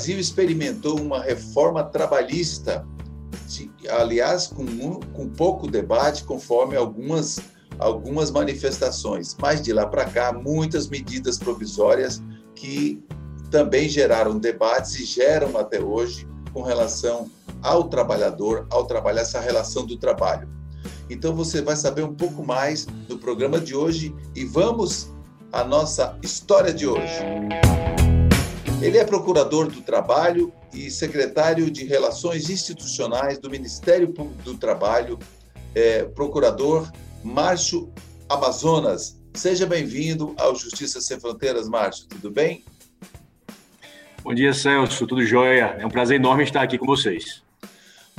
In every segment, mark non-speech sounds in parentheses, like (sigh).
Brasil experimentou uma reforma trabalhista, aliás, com, com pouco debate, conforme algumas, algumas manifestações. Mas de lá para cá, muitas medidas provisórias que também geraram debates e geram até hoje com relação ao trabalhador, ao trabalho, essa relação do trabalho. Então você vai saber um pouco mais no programa de hoje e vamos à nossa história de hoje. Ele é procurador do Trabalho e secretário de Relações Institucionais do Ministério do Trabalho, é, procurador Márcio Amazonas. Seja bem-vindo ao Justiça Sem Fronteiras, Márcio. Tudo bem? Bom dia, Celso. Tudo jóia? É um prazer enorme estar aqui com vocês.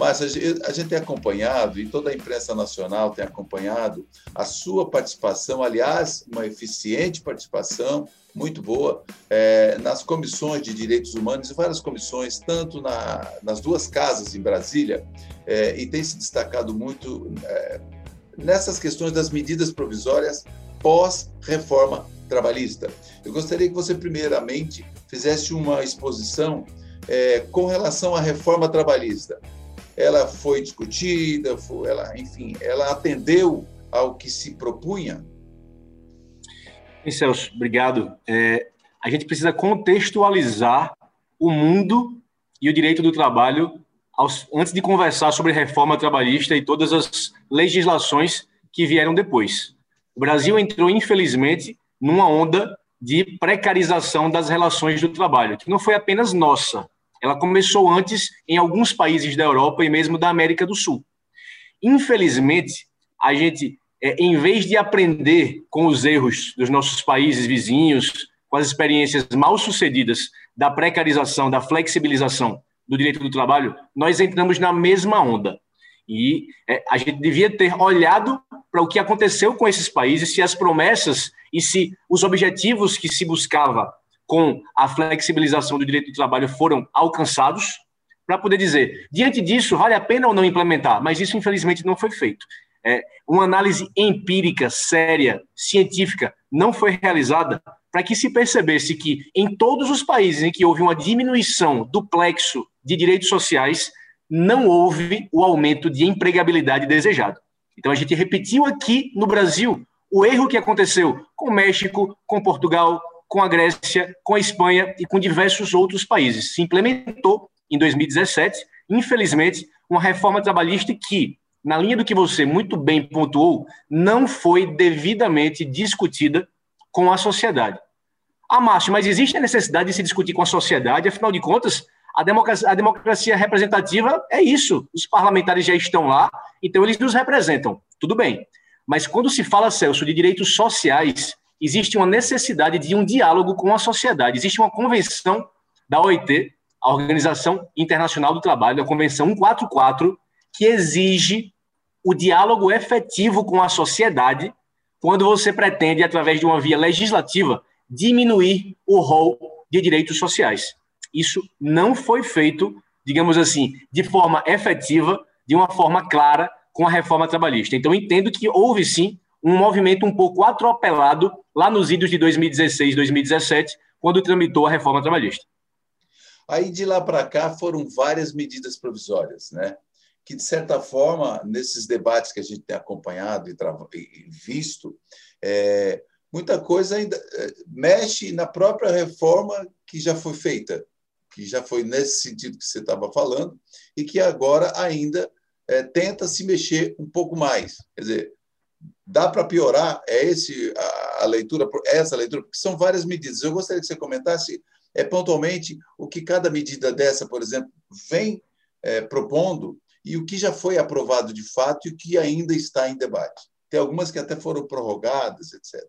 Mas a gente tem acompanhado, e toda a imprensa nacional tem acompanhado, a sua participação, aliás, uma eficiente participação, muito boa, é, nas comissões de direitos humanos várias comissões, tanto na, nas duas casas em Brasília, é, e tem se destacado muito é, nessas questões das medidas provisórias pós-reforma trabalhista. Eu gostaria que você, primeiramente, fizesse uma exposição é, com relação à reforma trabalhista ela foi discutida, foi, ela, enfim, ela atendeu ao que se propunha? Sim, Celso, obrigado. É, a gente precisa contextualizar o mundo e o direito do trabalho aos, antes de conversar sobre reforma trabalhista e todas as legislações que vieram depois. O Brasil entrou, infelizmente, numa onda de precarização das relações do trabalho, que não foi apenas nossa, ela começou antes em alguns países da Europa e mesmo da América do Sul. Infelizmente, a gente, é, em vez de aprender com os erros dos nossos países vizinhos, com as experiências mal sucedidas da precarização, da flexibilização do direito do trabalho, nós entramos na mesma onda. E é, a gente devia ter olhado para o que aconteceu com esses países, se as promessas e se os objetivos que se buscava com a flexibilização do direito do trabalho foram alcançados, para poder dizer, diante disso, vale a pena ou não implementar? Mas isso, infelizmente, não foi feito. É, uma análise empírica, séria, científica, não foi realizada para que se percebesse que, em todos os países em que houve uma diminuição do plexo de direitos sociais, não houve o aumento de empregabilidade desejado. Então, a gente repetiu aqui no Brasil o erro que aconteceu com o México, com Portugal, com a Grécia, com a Espanha e com diversos outros países. Se implementou em 2017, infelizmente, uma reforma trabalhista que, na linha do que você muito bem pontuou, não foi devidamente discutida com a sociedade. Ah, Márcio, mas existe a necessidade de se discutir com a sociedade, afinal de contas, a democracia, a democracia representativa é isso. Os parlamentares já estão lá, então eles nos representam. Tudo bem. Mas quando se fala, Celso, de direitos sociais, existe uma necessidade de um diálogo com a sociedade. Existe uma convenção da OIT, a Organização Internacional do Trabalho, a Convenção 144, que exige o diálogo efetivo com a sociedade quando você pretende, através de uma via legislativa, diminuir o rol de direitos sociais. Isso não foi feito, digamos assim, de forma efetiva, de uma forma clara, com a reforma trabalhista. Então, entendo que houve sim um movimento um pouco atropelado lá nos idos de 2016, 2017, quando tramitou a reforma trabalhista. Aí de lá para cá foram várias medidas provisórias, né? Que de certa forma nesses debates que a gente tem acompanhado e, e visto, é, muita coisa ainda é, mexe na própria reforma que já foi feita, que já foi nesse sentido que você estava falando e que agora ainda é, tenta se mexer um pouco mais. Quer dizer, Dá para piorar? É esse a, a, leitura, essa leitura, porque são várias medidas. Eu gostaria que você comentasse é, pontualmente o que cada medida dessa, por exemplo, vem é, propondo e o que já foi aprovado de fato e o que ainda está em debate. Tem algumas que até foram prorrogadas, etc.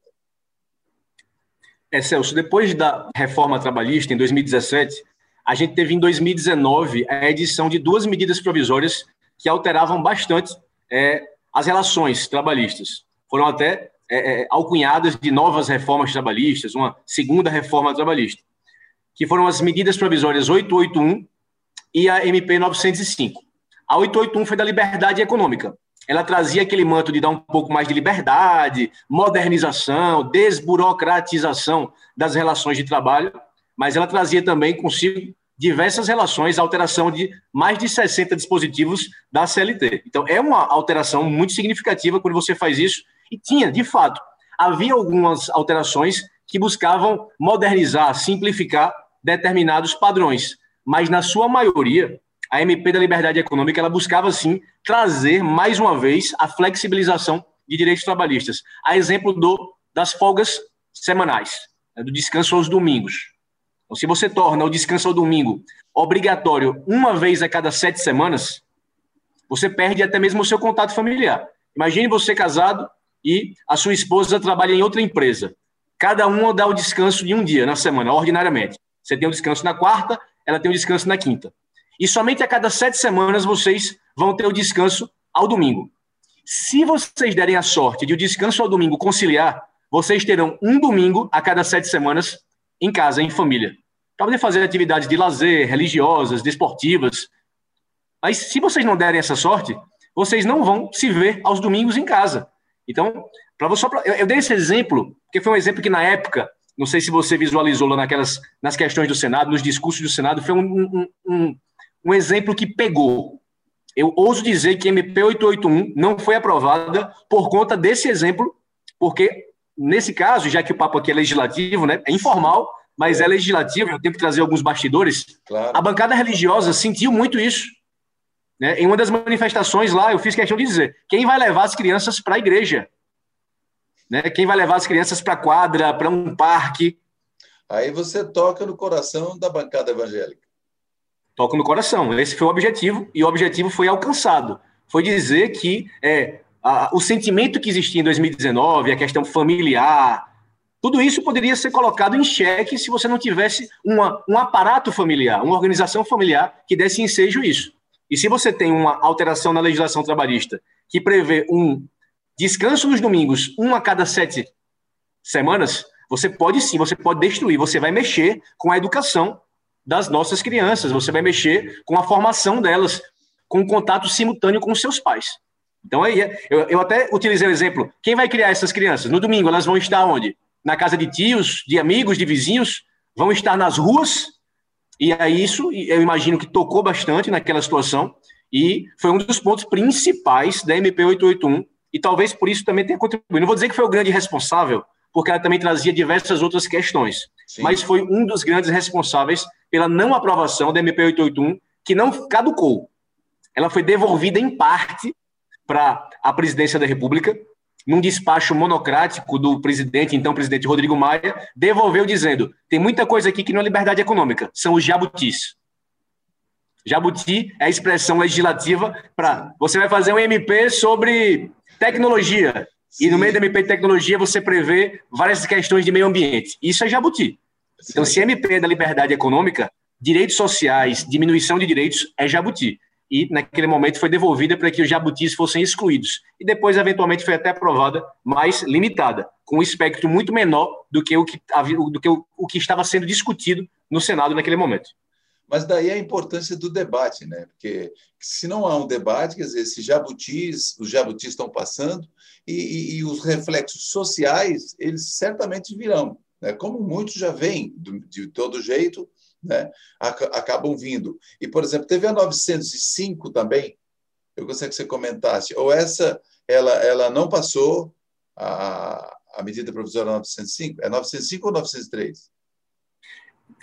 É, Celso, depois da reforma trabalhista, em 2017, a gente teve em 2019 a edição de duas medidas provisórias que alteravam bastante é, as relações trabalhistas. Foram até é, é, alcunhadas de novas reformas trabalhistas, uma segunda reforma trabalhista, que foram as medidas provisórias 881 e a MP 905. A 881 foi da liberdade econômica. Ela trazia aquele manto de dar um pouco mais de liberdade, modernização, desburocratização das relações de trabalho, mas ela trazia também consigo diversas relações, alteração de mais de 60 dispositivos da CLT. Então, é uma alteração muito significativa quando você faz isso, e tinha, de fato, havia algumas alterações que buscavam modernizar, simplificar determinados padrões, mas na sua maioria, a MP da Liberdade Econômica ela buscava sim trazer mais uma vez a flexibilização de direitos trabalhistas. A exemplo do das folgas semanais, né, do descanso aos domingos. Então, se você torna o descanso ao domingo obrigatório uma vez a cada sete semanas, você perde até mesmo o seu contato familiar. Imagine você casado e a sua esposa trabalha em outra empresa. Cada um dá o descanso de um dia na semana, ordinariamente. Você tem o descanso na quarta, ela tem o descanso na quinta. E somente a cada sete semanas vocês vão ter o descanso ao domingo. Se vocês derem a sorte de o descanso ao domingo conciliar, vocês terão um domingo a cada sete semanas em casa, em família. Para poder fazer atividades de lazer, religiosas, desportivas. Mas se vocês não derem essa sorte, vocês não vão se ver aos domingos em casa. Então, para você, eu, eu dei esse exemplo, porque foi um exemplo que na época, não sei se você visualizou lá naquelas, nas questões do Senado, nos discursos do Senado, foi um, um, um, um exemplo que pegou. Eu ouso dizer que MP 881 não foi aprovada por conta desse exemplo, porque nesse caso, já que o papo aqui é legislativo, né, é informal, mas é legislativo, eu tenho que trazer alguns bastidores. Claro. A bancada religiosa sentiu muito isso. Né? Em uma das manifestações lá, eu fiz questão de dizer: quem vai levar as crianças para a igreja? Né? Quem vai levar as crianças para a quadra, para um parque? Aí você toca no coração da bancada evangélica. Toca no coração. Esse foi o objetivo, e o objetivo foi alcançado. Foi dizer que é, a, o sentimento que existia em 2019, a questão familiar, tudo isso poderia ser colocado em xeque se você não tivesse uma, um aparato familiar, uma organização familiar que desse ensejo isso. E se você tem uma alteração na legislação trabalhista que prevê um descanso nos domingos, um a cada sete semanas, você pode sim, você pode destruir, você vai mexer com a educação das nossas crianças, você vai mexer com a formação delas, com o contato simultâneo com os seus pais. Então aí, eu, eu até utilizei o exemplo, quem vai criar essas crianças? No domingo, elas vão estar onde? Na casa de tios, de amigos, de vizinhos? Vão estar nas ruas? E aí isso, eu imagino que tocou bastante naquela situação e foi um dos pontos principais da MP 881 e talvez por isso também tenha contribuído. Não vou dizer que foi o grande responsável, porque ela também trazia diversas outras questões, Sim. mas foi um dos grandes responsáveis pela não aprovação da MP 881, que não caducou. Ela foi devolvida em parte para a presidência da República, num despacho monocrático do presidente, então presidente Rodrigo Maia, devolveu dizendo: tem muita coisa aqui que não é liberdade econômica, são os jabutis. Jabuti é a expressão legislativa para você vai fazer um MP sobre tecnologia. Sim. E no meio da MP de tecnologia você prevê várias questões de meio ambiente. Isso é jabuti. Sim. Então, se MP é da liberdade econômica, direitos sociais, diminuição de direitos é jabuti e naquele momento foi devolvida para que os jabutis fossem excluídos. E depois, eventualmente, foi até aprovada mais limitada, com um espectro muito menor do que o que, do que, o, que estava sendo discutido no Senado naquele momento. Mas daí a importância do debate, né? Porque se não há um debate, quer dizer, esses jabutis, os jabutis estão passando e, e, e os reflexos sociais, eles certamente virão. Né? Como muitos já vêm de todo jeito, né, acabam vindo. E, por exemplo, teve a 905 também, eu gostaria que você comentasse, ou essa, ela, ela não passou a, a medida provisória 905? É 905 ou 903?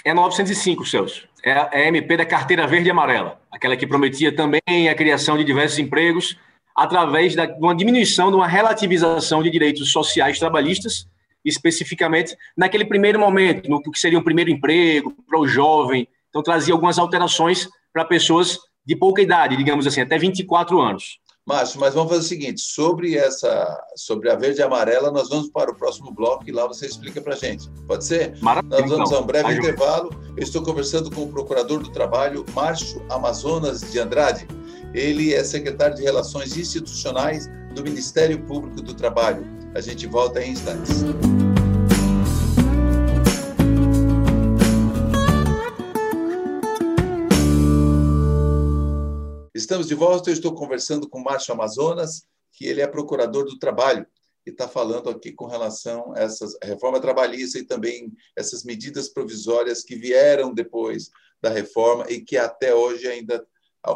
É 905, Celso. É a, é MP da carteira verde e amarela, aquela que prometia também a criação de diversos empregos através de uma diminuição, de uma relativização de direitos sociais trabalhistas especificamente naquele primeiro momento, no que seria um primeiro emprego para o jovem. Então, trazia algumas alterações para pessoas de pouca idade, digamos assim, até 24 anos. Márcio, mas vamos fazer o seguinte: sobre essa, sobre a verde e amarela, nós vamos para o próximo bloco e lá você explica para a gente. Pode ser? Maravilha, nós vamos a um breve intervalo. Eu estou conversando com o procurador do trabalho, Márcio Amazonas de Andrade. Ele é secretário de Relações Institucionais do Ministério Público do Trabalho. A gente volta em instantes. Estamos de volta. Eu estou conversando com Márcio Amazonas, que ele é procurador do trabalho. que está falando aqui com relação a essa reforma trabalhista e também essas medidas provisórias que vieram depois da reforma e que até hoje ainda,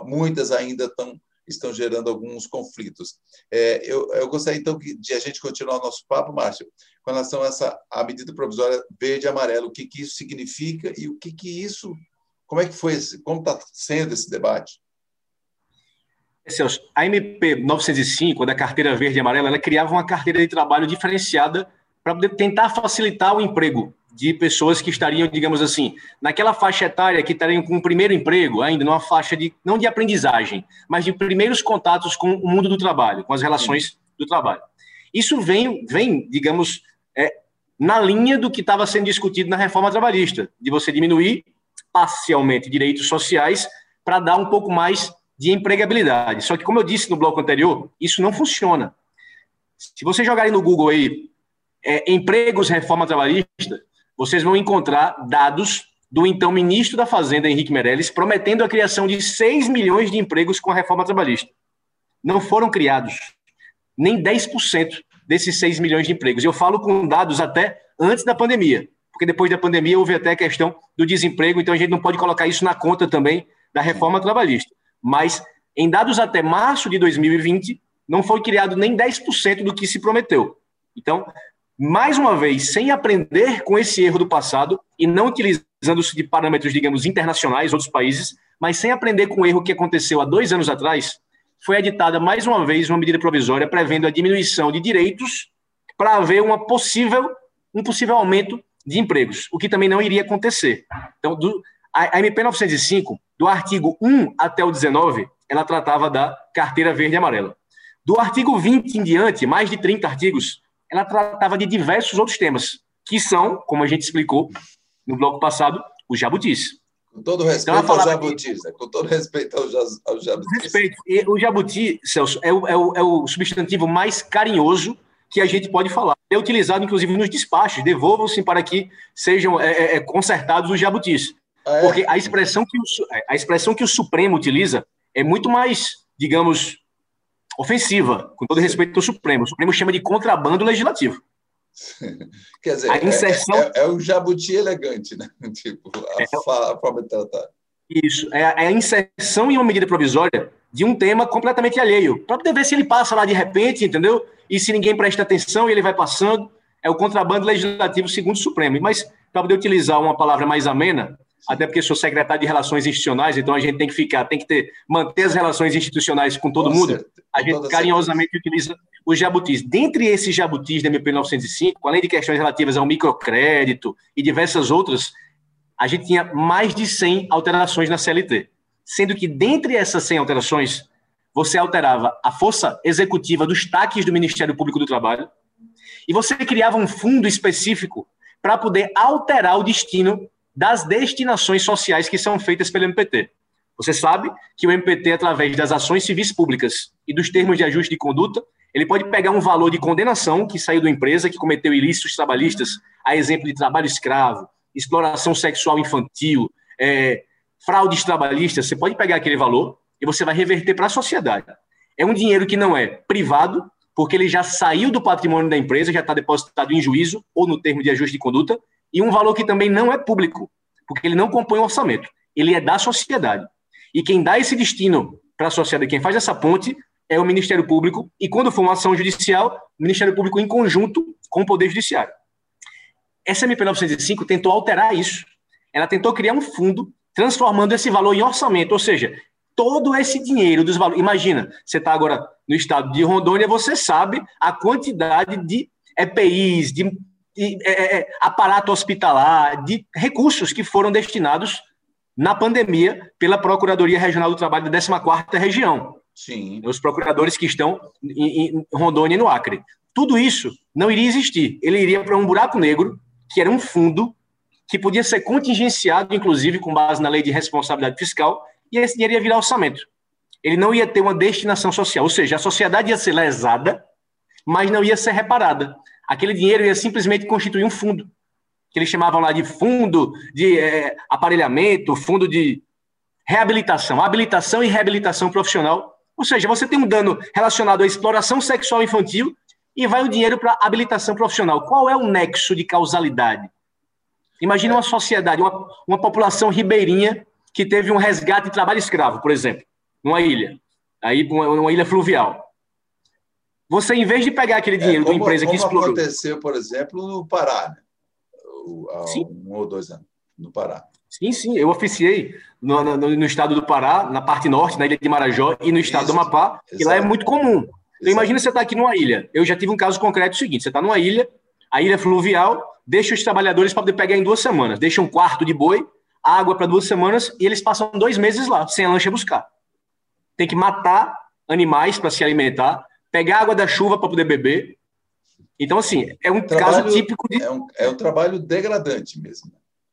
muitas ainda estão, estão gerando alguns conflitos. É, eu, eu gostaria, então, de a gente continuar o nosso papo, Márcio, com relação a essa a medida provisória verde e amarelo, o que, que isso significa e o que, que isso, como é que foi, esse, como está sendo esse debate? Celso, a MP 905, da carteira verde e amarela, ela criava uma carteira de trabalho diferenciada para tentar facilitar o emprego de pessoas que estariam, digamos assim, naquela faixa etária que estariam com o primeiro emprego, ainda numa faixa de não de aprendizagem, mas de primeiros contatos com o mundo do trabalho, com as relações do trabalho. Isso vem, vem digamos, é, na linha do que estava sendo discutido na reforma trabalhista, de você diminuir parcialmente direitos sociais para dar um pouco mais de empregabilidade. Só que, como eu disse no bloco anterior, isso não funciona. Se vocês jogarem no Google aí, é, empregos reforma trabalhista, vocês vão encontrar dados do então ministro da Fazenda, Henrique Meirelles, prometendo a criação de 6 milhões de empregos com a reforma trabalhista. Não foram criados nem 10% desses 6 milhões de empregos. Eu falo com dados até antes da pandemia, porque depois da pandemia houve até a questão do desemprego, então a gente não pode colocar isso na conta também da reforma trabalhista mas em dados até março de 2020, não foi criado nem 10% do que se prometeu. Então, mais uma vez, sem aprender com esse erro do passado e não utilizando-se de parâmetros, digamos, internacionais, outros países, mas sem aprender com o erro que aconteceu há dois anos atrás, foi editada mais uma vez uma medida provisória prevendo a diminuição de direitos para haver uma possível, um possível aumento de empregos, o que também não iria acontecer. Então, do, a, a MP 905 do artigo 1 até o 19, ela tratava da carteira verde e amarela. Do artigo 20 em diante, mais de 30 artigos, ela tratava de diversos outros temas, que são, como a gente explicou no bloco passado, os jabutis. Com todo respeito então, aos jabutis, né? com todo respeito aos, aos jabutis. Respeito. E o jabuti, Celso, é o, é, o, é o substantivo mais carinhoso que a gente pode falar. É utilizado, inclusive, nos despachos. Devolvam-se para que sejam é, é, é consertados os jabutis. Ah, é? Porque a expressão, que o, a expressão que o Supremo utiliza é muito mais, digamos, ofensiva, com todo respeito ao Supremo. O Supremo chama de contrabando legislativo. (laughs) Quer dizer, a inserção... é, é, é o jabuti elegante, né? (laughs) tipo, a, é, a forma de tratar. Isso, é a, é a inserção em uma medida provisória de um tema completamente alheio, para poder ver se ele passa lá de repente, entendeu? E se ninguém presta atenção, ele vai passando. É o contrabando legislativo segundo o Supremo. Mas, para poder utilizar uma palavra mais amena, até porque sou secretário de Relações Institucionais, então a gente tem que ficar, tem que ter, manter as relações institucionais com todo mundo. A gente carinhosamente certeza. utiliza os jabutis. Dentre esses jabutis da MP 905, além de questões relativas ao microcrédito e diversas outras, a gente tinha mais de 100 alterações na CLT. Sendo que, dentre essas 100 alterações, você alterava a força executiva dos taques do Ministério Público do Trabalho e você criava um fundo específico para poder alterar o destino das destinações sociais que são feitas pelo MPT. Você sabe que o MPT, através das ações civis públicas e dos termos de ajuste de conduta, ele pode pegar um valor de condenação que saiu da empresa, que cometeu ilícitos trabalhistas, a exemplo de trabalho escravo, exploração sexual infantil, é, fraudes trabalhistas, você pode pegar aquele valor e você vai reverter para a sociedade. É um dinheiro que não é privado, porque ele já saiu do patrimônio da empresa, já está depositado em juízo ou no termo de ajuste de conduta, e um valor que também não é público, porque ele não compõe o orçamento, ele é da sociedade. E quem dá esse destino para a sociedade, quem faz essa ponte, é o Ministério Público, e quando for uma ação judicial, o Ministério Público em conjunto com o Poder Judiciário. Essa MP 905 tentou alterar isso. Ela tentou criar um fundo transformando esse valor em orçamento, ou seja, todo esse dinheiro dos valores. Imagina, você está agora no estado de Rondônia, você sabe a quantidade de EPIs, de de é, é, é, aparato hospitalar, de recursos que foram destinados na pandemia pela Procuradoria Regional do Trabalho da 14ª Região. Sim. Os procuradores que estão em, em Rondônia e no Acre. Tudo isso não iria existir. Ele iria para um buraco negro, que era um fundo que podia ser contingenciado, inclusive com base na lei de responsabilidade fiscal, e esse dinheiro ia virar orçamento. Ele não ia ter uma destinação social, ou seja, a sociedade ia ser lesada, mas não ia ser reparada aquele dinheiro ia simplesmente constituir um fundo, que eles chamavam lá de fundo de é, aparelhamento, fundo de reabilitação, habilitação e reabilitação profissional. Ou seja, você tem um dano relacionado à exploração sexual infantil e vai o dinheiro para habilitação profissional. Qual é o nexo de causalidade? Imagina uma sociedade, uma, uma população ribeirinha que teve um resgate de trabalho escravo, por exemplo, numa ilha, aí uma ilha fluvial. Você, em vez de pegar aquele é, dinheiro é, como, de uma empresa que explorou... aconteceu, por exemplo, no Pará, né? há sim. um ou dois anos, no Pará. Sim, sim, eu oficiei no, no, no, estado do Pará, na parte norte, na ilha de Marajó, e no estado Isso, do Amapá, que lá é muito comum. Então, imagina você estar tá aqui numa ilha. Eu já tive um caso concreto seguinte: você está numa ilha, a ilha fluvial, deixa os trabalhadores para poder pegar em duas semanas. Deixa um quarto de boi, água para duas semanas, e eles passam dois meses lá, sem a lancha buscar. Tem que matar animais para se alimentar, pegar água da chuva para poder beber. Então, assim, é um trabalho, caso típico de. É um, é um trabalho degradante mesmo.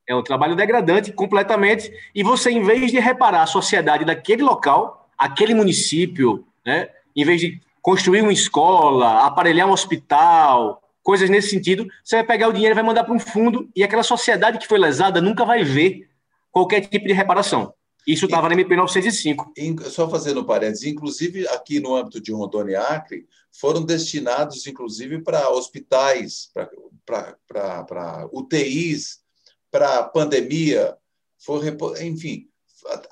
É um trabalho degradante completamente. E você, em vez de reparar a sociedade daquele local, aquele município, né, em vez de construir uma escola, aparelhar um hospital, coisas nesse sentido, você vai pegar o dinheiro e vai mandar para um fundo e aquela sociedade que foi lesada nunca vai ver qualquer tipo de reparação. Isso estava na MP 905. Só fazendo parênteses, inclusive aqui no âmbito de Rondônia e Acre, foram destinados, inclusive, para hospitais, para UTIs, para pandemia, foi, enfim,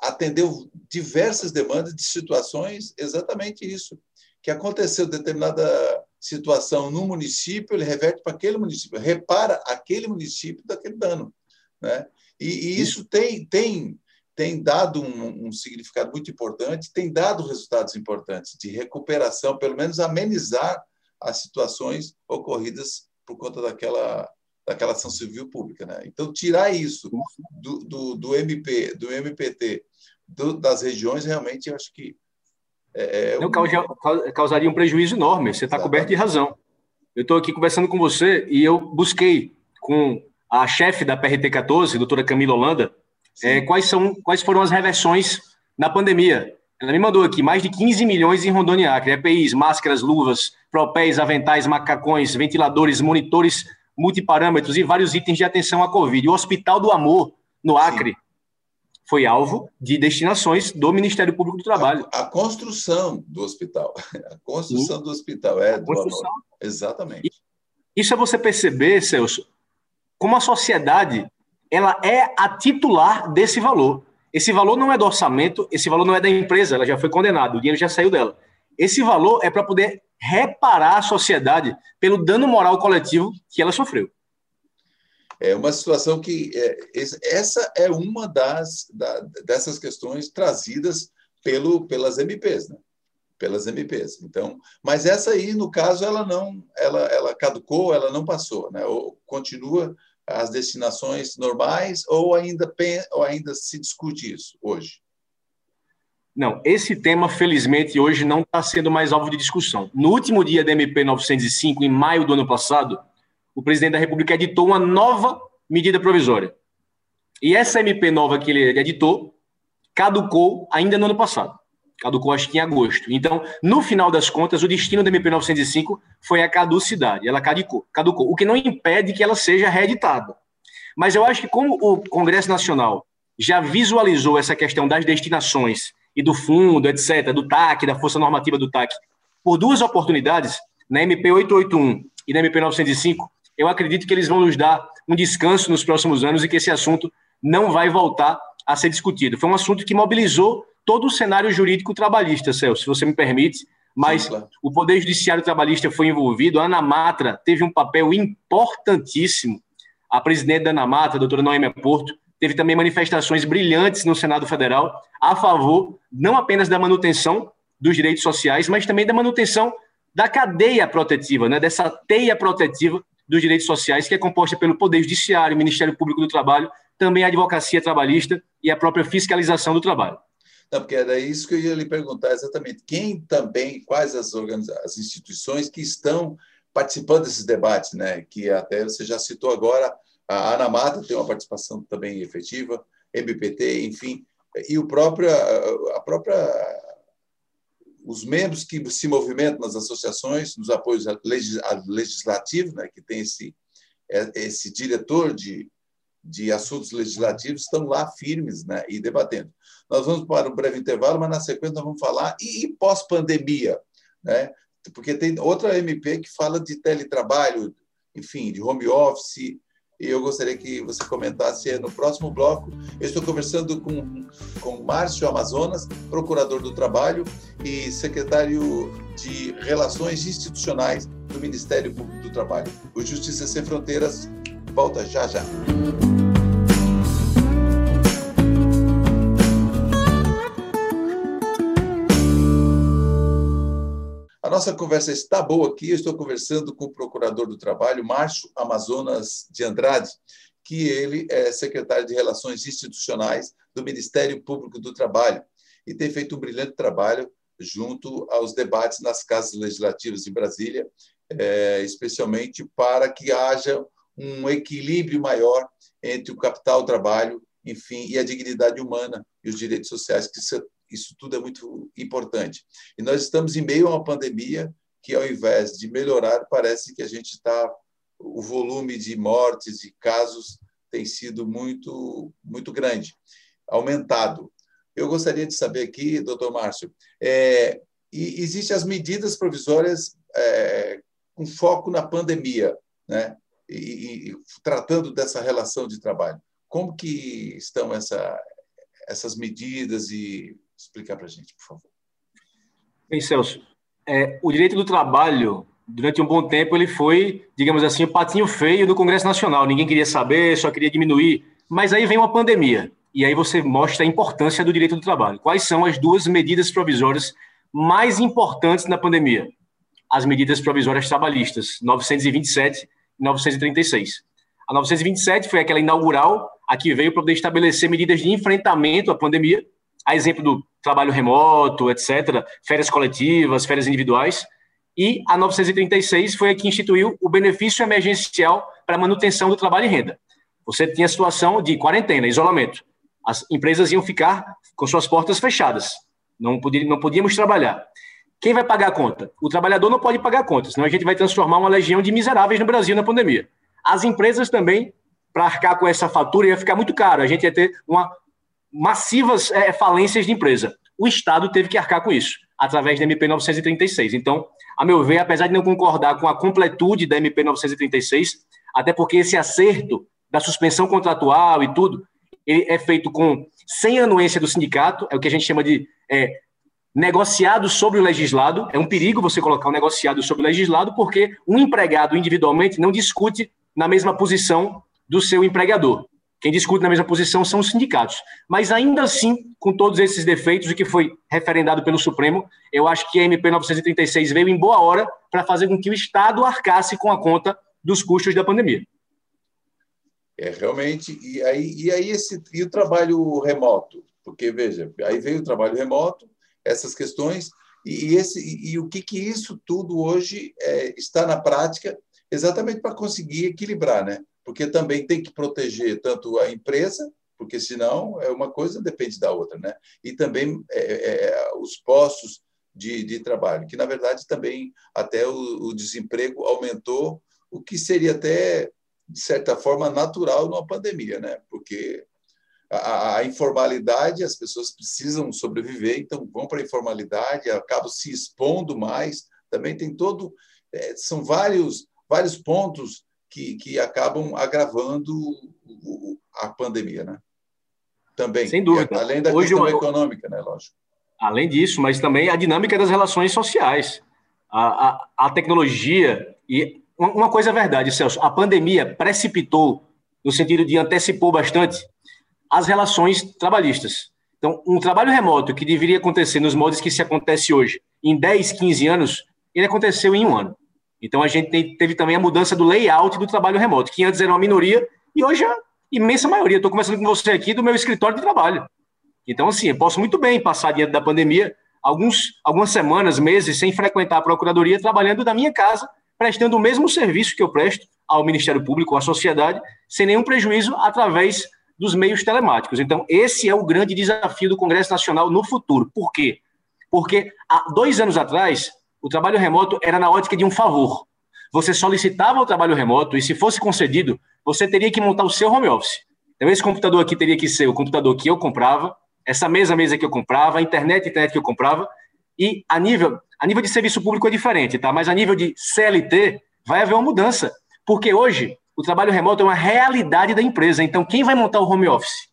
atendeu diversas demandas de situações, exatamente isso, que aconteceu determinada situação no município, ele reverte para aquele município, repara aquele município daquele dano. Né? E, e isso tem, tem, tem dado um, um, significado muito importante, tem dado resultados importantes de recuperação, pelo menos amenizar as situações ocorridas por conta daquela, daquela ação civil pública. Né? Então, tirar isso do, do, do MP, do MPT, do, das regiões, realmente, eu acho que é, é Não, causaria um prejuízo enorme, você está coberto de razão. Eu estou aqui conversando com você e eu busquei com a chefe da PRT 14, doutora Camila Holanda, é, quais, são, quais foram as reversões na pandemia. Ela me mandou aqui mais de 15 milhões em Rondônia e Acre, EPIs, máscaras, luvas, propéis, aventais, macacões, ventiladores, monitores multiparâmetros e vários itens de atenção à Covid. O Hospital do Amor, no Acre, Sim foi alvo de destinações do Ministério Público do Trabalho. A, a construção do hospital. (laughs) A construção Sim. do hospital é. construção. Exatamente. Isso é você perceber, Celso, como a sociedade ela é a titular desse valor. Esse valor não é do orçamento, esse valor não é da empresa, ela já foi condenada, o dinheiro já saiu dela. Esse valor é para poder reparar a sociedade pelo dano moral coletivo que ela sofreu. É uma situação que é, essa é uma das da, dessas questões trazidas pelo pelas MPs, né? Pelas MPs. Então, mas essa aí, no caso, ela não, ela, ela caducou, ela não passou, né? Ou continua as destinações normais ou ainda ou ainda se discute isso hoje? Não, esse tema, felizmente, hoje não está sendo mais alvo de discussão. No último dia da MP 905, em maio do ano passado, o presidente da República editou uma nova medida provisória. E essa MP nova que ele editou caducou ainda no ano passado. Caducou, acho que em agosto. Então, no final das contas, o destino da MP 905 foi a caducidade. Ela caducou, caducou, o que não impede que ela seja reeditada. Mas eu acho que, como o Congresso Nacional já visualizou essa questão das destinações e do fundo, etc., do TAC, da força normativa do TAC, por duas oportunidades, na MP 881 e na MP 905, eu acredito que eles vão nos dar um descanso nos próximos anos e que esse assunto não vai voltar a ser discutido. Foi um assunto que mobilizou todo o cenário jurídico trabalhista, Celso, se você me permite, mas Sim, claro. o Poder Judiciário Trabalhista foi envolvido, a Ana Matra teve um papel importantíssimo. A presidente da Ana Matra, a doutora Noêmia Porto, teve também manifestações brilhantes no Senado Federal a favor não apenas da manutenção dos direitos sociais, mas também da manutenção da cadeia protetiva, né, dessa teia protetiva dos Direitos Sociais, que é composta pelo Poder Judiciário, Ministério Público do Trabalho, também a Advocacia Trabalhista e a própria fiscalização do trabalho. Não, porque era isso que eu ia lhe perguntar exatamente. Quem também, quais as, as instituições que estão participando desses debates, né? Que até você já citou agora, a Anamata tem uma participação também efetiva, MPT, enfim, e o próprio, a própria os membros que se movimentam nas associações, nos apoios legislativos, né, que tem esse, é, esse diretor de, de assuntos legislativos, estão lá firmes né, e debatendo. Nós vamos para um breve intervalo, mas na sequência nós vamos falar, e, e pós-pandemia? Né? porque tem outra MP que fala de teletrabalho, enfim, de home office, e eu gostaria que você comentasse no próximo bloco. Eu estou conversando com, com Márcio Amazonas, procurador do Trabalho e secretário de Relações Institucionais do Ministério Público do Trabalho. O Justiça Sem Fronteiras volta já já. Nossa conversa está boa aqui. Eu estou conversando com o procurador do trabalho, Márcio Amazonas de Andrade, que ele é secretário de Relações Institucionais do Ministério Público do Trabalho e tem feito um brilhante trabalho junto aos debates nas casas legislativas em Brasília, é, especialmente para que haja um equilíbrio maior entre o capital, o trabalho, enfim, e a dignidade humana e os direitos sociais que isso tudo é muito importante. E nós estamos em meio a uma pandemia que, ao invés de melhorar, parece que a gente está. O volume de mortes e casos tem sido muito, muito grande, aumentado. Eu gostaria de saber aqui, doutor Márcio, é, existem as medidas provisórias é, com foco na pandemia, né? E, e, tratando dessa relação de trabalho. Como que estão essa, essas medidas e explicar para a gente, por favor. Bem, Celso, é, o direito do trabalho, durante um bom tempo, ele foi, digamos assim, o patinho feio do Congresso Nacional. Ninguém queria saber, só queria diminuir. Mas aí vem uma pandemia, e aí você mostra a importância do direito do trabalho. Quais são as duas medidas provisórias mais importantes na pandemia? As medidas provisórias trabalhistas, 927 e 936. A 927 foi aquela inaugural, a que veio para poder estabelecer medidas de enfrentamento à pandemia, a exemplo do trabalho remoto, etc., férias coletivas, férias individuais. E a 936 foi a que instituiu o benefício emergencial para manutenção do trabalho e renda. Você tinha situação de quarentena, isolamento. As empresas iam ficar com suas portas fechadas. Não, podia, não podíamos trabalhar. Quem vai pagar a conta? O trabalhador não pode pagar a conta, senão a gente vai transformar uma legião de miseráveis no Brasil na pandemia. As empresas também, para arcar com essa fatura, ia ficar muito caro. A gente ia ter uma massivas é, falências de empresa. O Estado teve que arcar com isso, através da MP 936. Então, a meu ver, apesar de não concordar com a completude da MP 936, até porque esse acerto da suspensão contratual e tudo, ele é feito com sem anuência do sindicato, é o que a gente chama de é, negociado sobre o legislado. É um perigo você colocar um negociado sobre o legislado, porque um empregado individualmente não discute na mesma posição do seu empregador. Quem discute na mesma posição são os sindicatos. Mas ainda assim, com todos esses defeitos, o que foi referendado pelo Supremo, eu acho que a MP 936 veio em boa hora para fazer com que o Estado arcasse com a conta dos custos da pandemia. É, realmente. E aí, e aí esse, e o trabalho remoto? Porque, veja, aí veio o trabalho remoto, essas questões, e, esse, e, o que, que isso tudo hoje é, está na prática, exatamente para conseguir equilibrar, né? Porque também tem que proteger tanto a empresa, porque senão é uma coisa depende da outra, né? E também é, é, é, os postos de, de, trabalho, que na verdade também até o, o, desemprego aumentou, o que seria até de certa forma natural numa pandemia, né? Porque a, a informalidade, as pessoas precisam sobreviver, então vão para a informalidade, acabam se expondo mais. Também tem todo, é, são vários vários pontos que, que acabam agravando a pandemia, né? Também. Sem dúvida. Além da Hoje, questão eu... econômica, né? Lógico. Além disso, mas também a dinâmica das relações sociais. A, a, a tecnologia. E uma coisa é verdade, Celso: a pandemia precipitou, no sentido de antecipou bastante, as relações trabalhistas. Então, um trabalho remoto que deveria acontecer nos moldes que se acontece hoje, em 10, 15 anos, ele aconteceu em um ano. Então a gente teve também a mudança do layout do trabalho remoto, que antes era uma minoria e hoje é a imensa maioria. Estou conversando com você aqui do meu escritório de trabalho. Então, assim, eu posso muito bem passar diante da pandemia alguns, algumas semanas, meses, sem frequentar a procuradoria, trabalhando da minha casa, prestando o mesmo serviço que eu presto ao Ministério Público, à sociedade, sem nenhum prejuízo, através dos meios telemáticos. Então, esse é o grande desafio do Congresso Nacional no futuro. Por quê? Porque há dois anos atrás, o trabalho remoto era na ótica de um favor. Você solicitava o trabalho remoto e, se fosse concedido, você teria que montar o seu home office. Então, esse computador aqui teria que ser o computador que eu comprava, essa mesa, mesa que eu comprava, a internet, internet que eu comprava, E a nível, a nível de serviço público é diferente, tá? Mas a nível de CLT vai haver uma mudança, porque hoje o trabalho remoto é uma realidade da empresa. Então, quem vai montar o home office?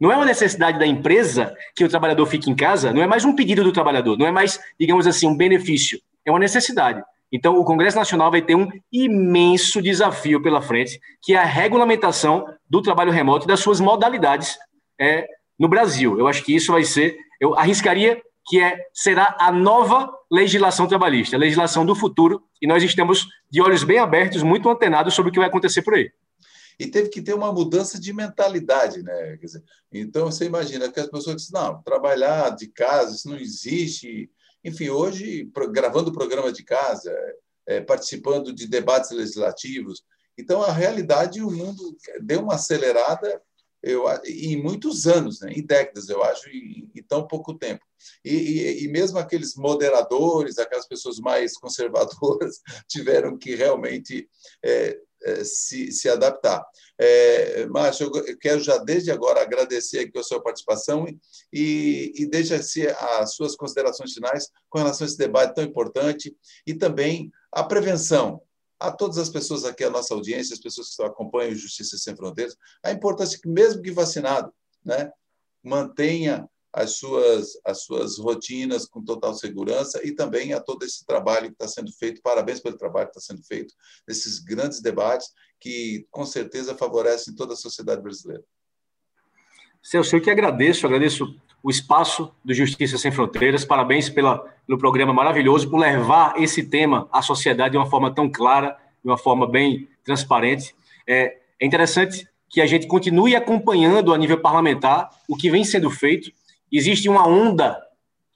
Não é uma necessidade da empresa que o trabalhador fique em casa, não é mais um pedido do trabalhador, não é mais, digamos assim, um benefício, é uma necessidade. Então, o Congresso Nacional vai ter um imenso desafio pela frente, que é a regulamentação do trabalho remoto e das suas modalidades é, no Brasil. Eu acho que isso vai ser, eu arriscaria que é, será a nova legislação trabalhista, a legislação do futuro, e nós estamos de olhos bem abertos, muito antenados sobre o que vai acontecer por aí. E teve que ter uma mudança de mentalidade, né? Dizer, então, você imagina que as pessoas dizem, não, trabalhar de casa, isso não existe, enfim, hoje, gravando programa de casa, é, participando de debates legislativos. Então, a realidade, o mundo deu uma acelerada eu, em muitos anos, né? em décadas, eu acho, em, em tão pouco tempo. E, e, e, mesmo aqueles moderadores, aquelas pessoas mais conservadoras, (laughs) tiveram que realmente é, se, se adaptar. É, Márcio, eu quero já desde agora agradecer aqui a sua participação e, e deixa-se as suas considerações finais com relação a esse debate tão importante e também a prevenção a todas as pessoas aqui, a nossa audiência, as pessoas que acompanham Justiça Sem Fronteiras, a importância que, mesmo que vacinado, né, mantenha as suas, as suas rotinas com total segurança e também a todo esse trabalho que está sendo feito. Parabéns pelo trabalho que está sendo feito, nesses grandes debates que, com certeza, favorecem toda a sociedade brasileira. Celso, eu que agradeço, agradeço o espaço do Justiça Sem Fronteiras, parabéns pela, pelo programa maravilhoso, por levar esse tema à sociedade de uma forma tão clara, de uma forma bem transparente. É, é interessante que a gente continue acompanhando a nível parlamentar o que vem sendo feito existe uma onda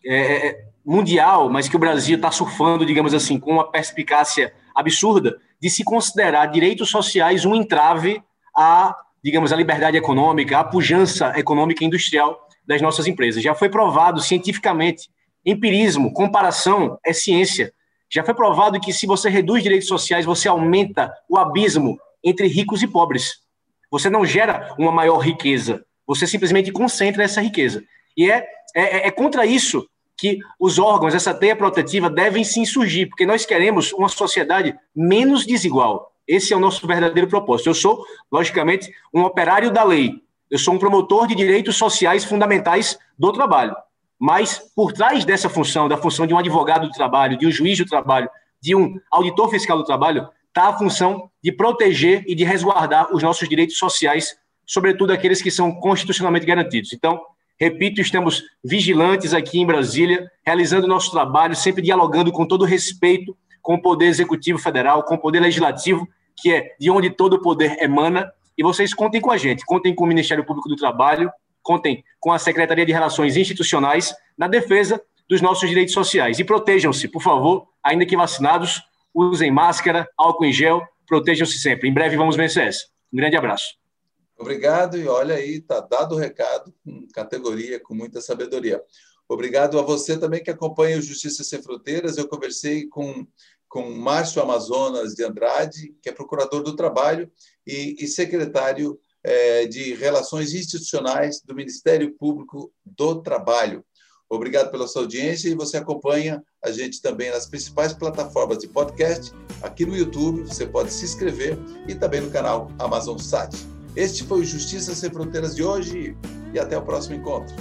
é, é, mundial, mas que o Brasil está surfando, digamos assim, com uma perspicácia absurda de se considerar direitos sociais um entrave à, digamos, à liberdade econômica, à pujança econômica e industrial das nossas empresas. Já foi provado cientificamente, empirismo, comparação é ciência. Já foi provado que se você reduz direitos sociais, você aumenta o abismo entre ricos e pobres. Você não gera uma maior riqueza, você simplesmente concentra essa riqueza. E é, é, é contra isso que os órgãos, essa teia protetiva, devem se insurgir, porque nós queremos uma sociedade menos desigual. Esse é o nosso verdadeiro propósito. Eu sou, logicamente, um operário da lei. Eu sou um promotor de direitos sociais fundamentais do trabalho. Mas, por trás dessa função, da função de um advogado do trabalho, de um juiz do trabalho, de um auditor fiscal do trabalho, está a função de proteger e de resguardar os nossos direitos sociais, sobretudo aqueles que são constitucionalmente garantidos. Então, Repito, estamos vigilantes aqui em Brasília, realizando nosso trabalho, sempre dialogando com todo respeito com o Poder Executivo Federal, com o Poder Legislativo, que é de onde todo o poder emana. E vocês contem com a gente, contem com o Ministério Público do Trabalho, contem com a Secretaria de Relações Institucionais na defesa dos nossos direitos sociais. E protejam-se, por favor, ainda que vacinados, usem máscara, álcool em gel, protejam-se sempre. Em breve vamos vencer essa. Um grande abraço. Obrigado, e olha aí, está dado o recado, com categoria, com muita sabedoria. Obrigado a você também que acompanha o Justiça Sem Fronteiras. Eu conversei com, com Márcio Amazonas de Andrade, que é procurador do trabalho e, e secretário é, de Relações Institucionais do Ministério Público do Trabalho. Obrigado pela sua audiência e você acompanha a gente também nas principais plataformas de podcast, aqui no YouTube, você pode se inscrever e também no canal Amazon Sat. Este foi o Justiça Sem Fronteiras de hoje e até o próximo encontro.